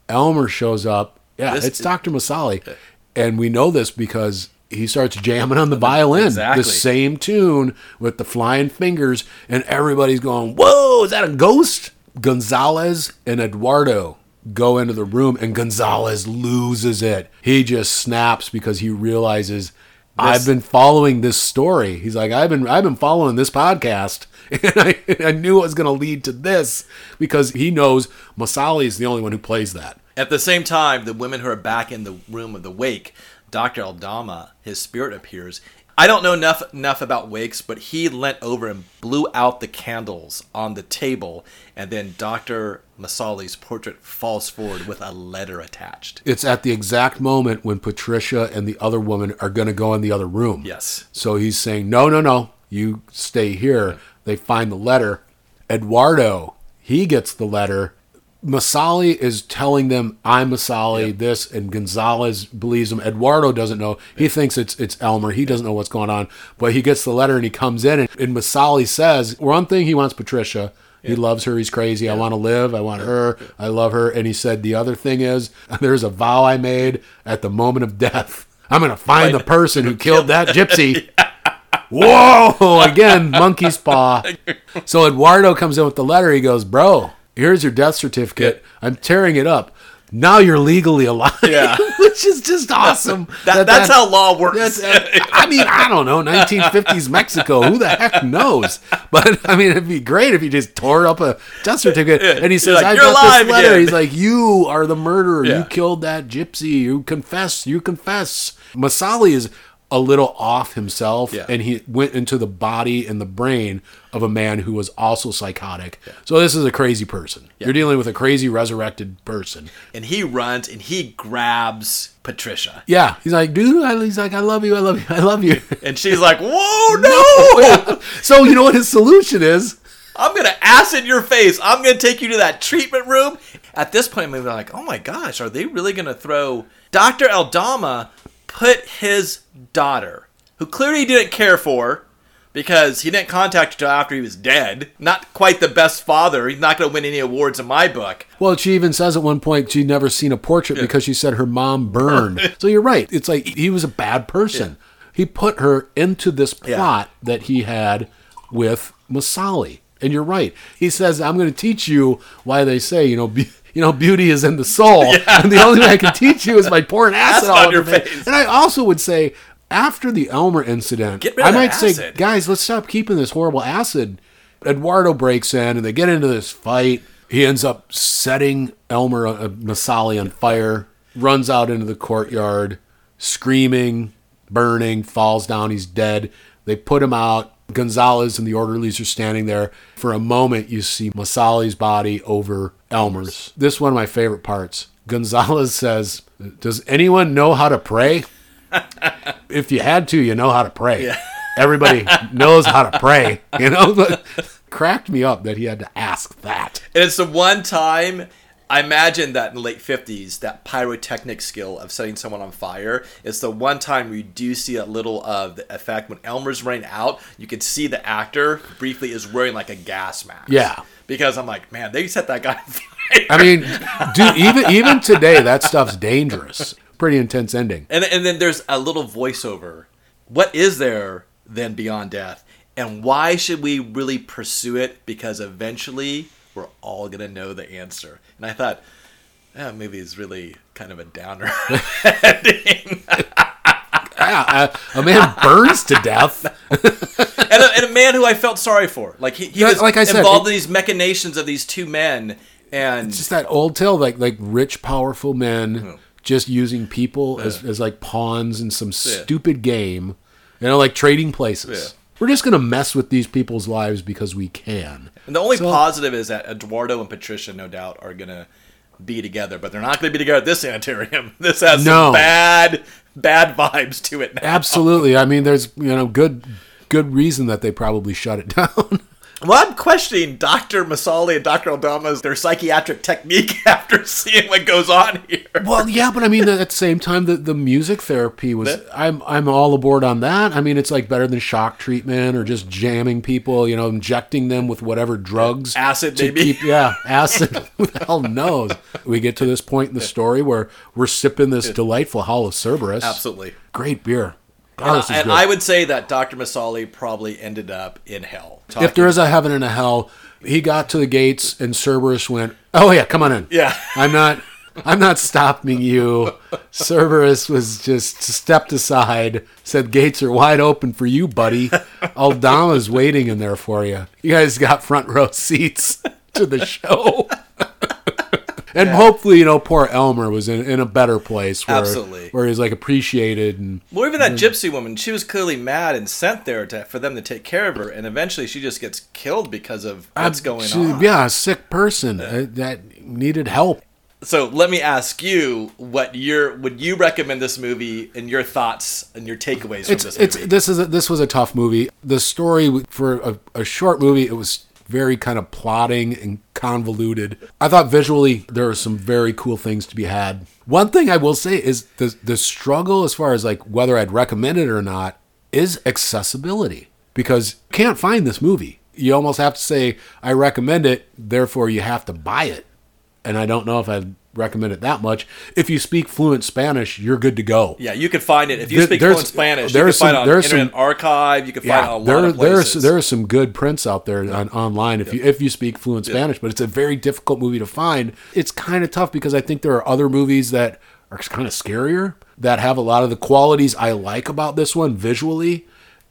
Elmer shows up. Yeah, This it's Dr. Masali. And we know this because he starts jamming on the violin. Exactly. The same tune with the flying fingers. And everybody's going, Whoa, is that a ghost? Gonzalez and Eduardo go into the room and Gonzalez loses it. He just snaps because he realizes I've been following this story. He's like, I've been I've been following this podcast. And I, I knew it was gonna lead to this because he knows Masali is the only one who plays that. At the same time, the women who are back in the room of the wake, Dr. Aldama, his spirit appears. I don't know enough enough about wakes, but he leant over and blew out the candles on the table, and then Dr. Masali's portrait falls forward with a letter attached. It's at the exact moment when Patricia and the other woman are gonna go in the other room. Yes. So he's saying, No, no, no, you stay here. They find the letter. Eduardo, he gets the letter. Masali is telling them, I'm Masali, this, and Gonzalez believes him. Eduardo doesn't know. He thinks it's it's Elmer. He doesn't know what's going on. But he gets the letter and he comes in, and, and Masali says, One thing he wants Patricia. He loves her. He's crazy. I want to live. I want her. I love her. And he said, The other thing is, there's a vow I made at the moment of death. I'm going to find the person who killed that gypsy. Whoa! Again, monkey's paw. So Eduardo comes in with the letter. He goes, Bro, here's your death certificate. I'm tearing it up. Now you're legally alive. Yeah. Which is just awesome. That, that's how law works. I mean, I don't know, 1950s Mexico. Who the heck knows? But I mean, it'd be great if he just tore up a death certificate and he says, like, "I "You're got this letter." again. He's like, "You are the murderer. You killed that gypsy. You confess. You confess." Masali is a little off himself, Yeah. and he went into the body and the brain of a man who was also psychotic. So this is a crazy person. You're dealing with a crazy resurrected person. and he runs and he grabs Patricia. Yeah, he's like, dude. I, he's like, I love you. I love you. I love you. And she's like, Whoa, no! so you know what his solution is? I'm gonna acid your face. I'm gonna take you to that treatment room. At this point, I'm like, oh my gosh, are they really gonna throw Dr. Aldama put his daughter, who clearly didn't care for, because he didn't contact her till after he was dead. Not quite the best father. He's not gonna win any awards in my book. Well, she even says at one point she'd never seen a portrait because she said her mom burned. so you're right. It's like he was a bad person. He put her into this Yeah. plot that he had with Masali. And you're right. He says, I'm going to teach you why they say, you know, be- you know, beauty is in the soul. And the only way I can teach you is by pouring acid all on over your face. face. And I also would say, after the Elmer incident, I might say, guys, let's stop keeping this horrible acid. Eduardo breaks in and they get into this fight. He ends up setting Elmer uh, Masali on fire, runs out into the courtyard, screaming, burning, falls down. He's dead. They put him out. Gonzalez and the orderlies are standing there. For a moment, you see Masali's body over Elmer's. This is one of my favorite parts. Gonzalez says, Does anyone know how to pray? if you had to, you know how to pray. Everybody knows how to pray, you know. Cracked me up that he had to ask that. And it's the one time I imagine that in the late 50s, that pyrotechnic skill of setting someone on fire is the one time we do see a little of the effect. When Elmer's running out, you can see the actor briefly is wearing like a gas mask. Yeah. Because I'm like, man, they set that guy on fire. I mean, dude, even even today, that stuff's dangerous. Pretty intense ending. And, and then there's a little voiceover. What is there then beyond death? And why should we really pursue it? Because eventually we're all going to know the answer. And I thought, that movie is really kind of a downer ending. Yeah, a, a man burns to death. and, a, and a man who I felt sorry for. Like he, he Yeah, was like I said, involved it- in these machinations of these two men. And It's just that old tale, like like rich, powerful men just using people as, as like pawns in some stupid game. You know, like trading places. We're just gonna mess with these people's lives because we can. And the only So- positive is that Eduardo and Patricia, no doubt, are gonna be together, but they're not gonna be together at this sanitarium. This has No. some bad, bad vibes to it now. Absolutely. I mean, there's you know good good reason that they probably shut it down. Well, I'm questioning Dr. Masali and Dr. Aldama's their psychiatric technique after seeing what goes on here. well, yeah, but I mean, at the same time, the, the music therapy was. I'm I'm all aboard on that. I mean, it's like better than shock treatment or just jamming people. You know, injecting them with whatever drugs. Acid, maybe. keep- yeah, acid. Who the hell knows? We get to this point in the story where we're sipping this delightful Howl of Cerberus. Absolutely. Great beer. God, And, and. I would say that Dr. Masali probably ended up in hell. if there is a heaven and a hell, he got to the gates and Cerberus went, "Oh yeah, come on in." Yeah. I'm not. I'm not stopping you. Cerberus was just stepped aside, said, "Gates are wide open for you, buddy." Aldama's waiting in there for you. You guys got front row seats to the show. And hopefully, you know, poor Elmer was in, in a better place where, Absolutely. where he's like appreciated and Well, even that gypsy woman, she was clearly mad and sent there to, for them to take care of her, and eventually she just gets killed because of what's Uh, going she- on. Yeah, a sick person uh, that needed help. So let me ask you, what your would you recommend this movie and your thoughts and your takeaways from it's this it's this is a, this was a tough movie. The story for a, a short movie, it was very kind of plotting and convoluted. I thought visually there are some very cool things to be had. One thing I will say is the the struggle as far as like whether I'd recommend it or not is accessibility because you can't find this movie. You almost have to say I recommend it, therefore you have to buy it. And I don't know if I'd recommend it that much. If you speak fluent Spanish, you're good to go. yeah, you can find it if you speak there's- fluent Spanish. You there's can find it on Internet some- Archive. You can find it there, lot of there's there are some good prints out there on, online if you if you speak fluent Spanish, but it's a very difficult movie to find. It's kind of tough because I think there are other movies that are kind of scarier that have a lot of the qualities I like about this one visually,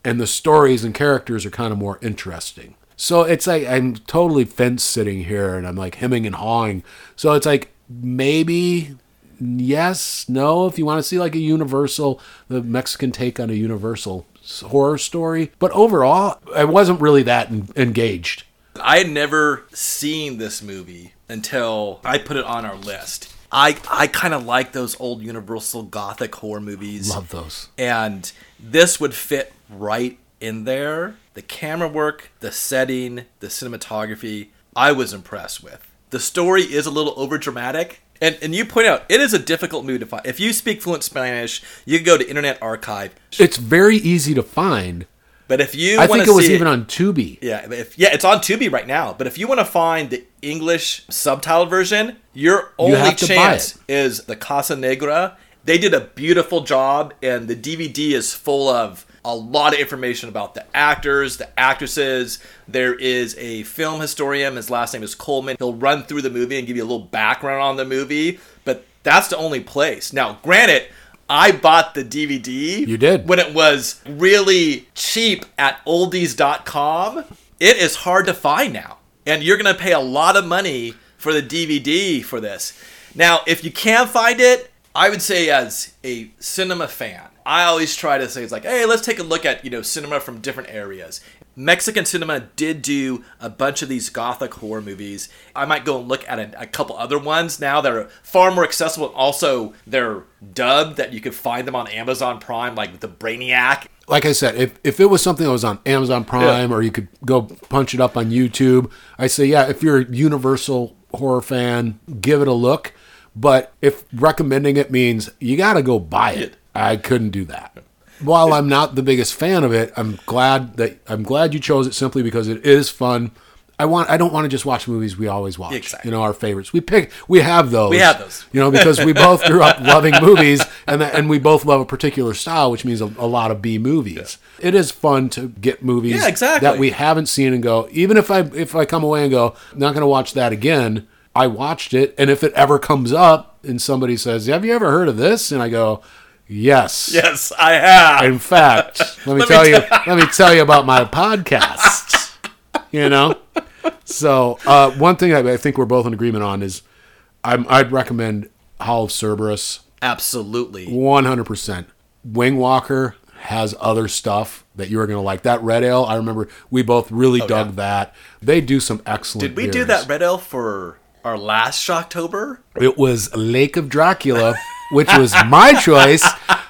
and the stories and characters are kind of more interesting. So it's like I'm totally fence sitting here, and I'm like hemming and hawing. So it's like maybe yes, no, if you want to see like a universal, the Mexican take on a universal horror story. But overall, I wasn't really that en- engaged. I had never seen this movie until I put it on our list. I I kind of like those old Universal Gothic horror movies. Love those. and this would fit right in there. The camera work, the setting, the cinematography, I was impressed with. The story is a little over dramatic. And, and you point out it is a difficult movie to find. If you speak fluent Spanish, you can go to Internet Archive. It's very easy to find. But if you I think it was even on Tubi. yeah, if, yeah, it's on Tubi right now. But if you want to find the English subtitled version, your only buy chance is the Casa Negra. They did a beautiful job, and the DVD is full of a lot of information about the actors, the actresses. There is a film historian. His last name is Coleman. He'll run through the movie and give you a little background on the movie. But that's the only place. Now, granted. I bought the DVD. You did. When it was really cheap at oldies.com, it is hard to find now. And you're going to pay a lot of money for the DVD for this. Now, if you can find it, I would say as a cinema fan, I always try to say it's like, hey, let's take a look at, you know, cinema from different areas. Mexican cinema did do a bunch of these gothic horror movies. I might go and look at a, a couple other ones now that are far more accessible. Also, they're dubbed that you could find them on Amazon Prime, like the Brainiac. Like I said, if, if it was something that was on Amazon Prime or you could go punch it up on YouTube, I say, yeah, if you're a Universal horror fan, give it a look. But if recommending it means you got to go buy it, I couldn't do that. While I'm not the biggest fan of it, I'm glad that I'm glad you chose it simply because it is fun. I want I don't want to just watch movies we always watch. Exactly. You know our favorites. We pick we have those. We have those. You know because we both grew up loving movies and that, and we both love a particular style, which means a, a lot of B movies. It is fun to get movies Yeah, exactly. that we haven't seen and go. Even if I if I come away and go, I'm not going to watch that again. I watched it, and if it ever comes up and somebody says, "Have you ever heard of this?" and I go, "Yes." Yes, I have. In fact, let me Let me tell you. let me tell you about my podcast. You know, so uh, one thing I, I think we're both in agreement on is I'm, I'd recommend Howl of Cerberus Absolutely. 100%. Wing Walker has other stuff that you're going to like. That Red Ale, I remember we both really dug Oh, yeah. that. They do some excellent Did we do that red ale for our last Shocktober? It was Lake of Dracula, which was my choice,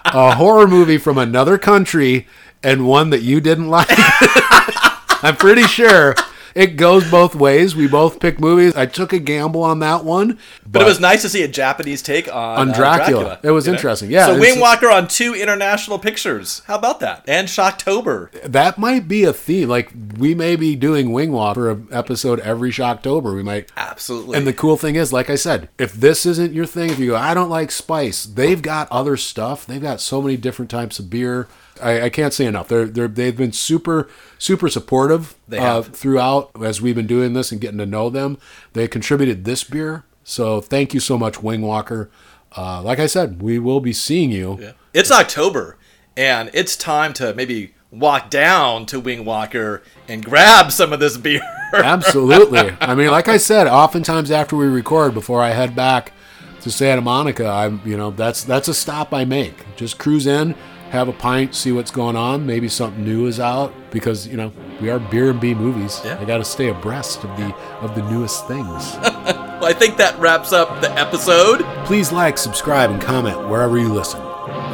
a horror movie from another country, and one that you didn't like. I'm pretty sure it goes both ways. We both pick movies. I took a gamble on that one, But, it was nice to see a Japanese take on, On uh, Dracula. It was you know? interesting. Yeah, So Wing Walker on two international pictures. How about that? And Shocktober. that might be a theme. Like we may be doing Wing Walker episode every Shocktober. We might Absolutely. And the cool thing is, like I said, if this isn't your thing, if you go, I don't like spice, they've got other stuff. They've got so many different types of beer. I, I can't say enough. They're, they're they've been super super supportive They uh, throughout as we've been doing this and getting to know them. They contributed this beer, so thank you so much, Wing Walker. Uh, like I said, we will be seeing you. Yeah. It's October, and it's time to maybe walk down to Wing Walker and grab some of this beer. Absolutely. I mean, like I said, oftentimes after we record, before I head back to Santa Monica, I'm you know that's that's a stop I make. Just cruise in, have a pint, see what's going on. Maybe something new is out because you know we are beer and B movies. Yeah. I got to stay abreast of the of the newest things. well, I think that wraps up the episode. Please like, subscribe, and comment wherever you listen.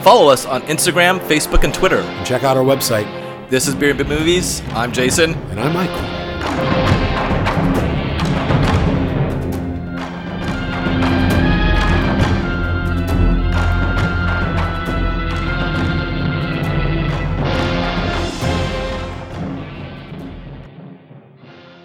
Follow us on Instagram, Facebook, and Twitter. And check out our website. This is Beer and B Movies. I'm Jason. And I'm Michael.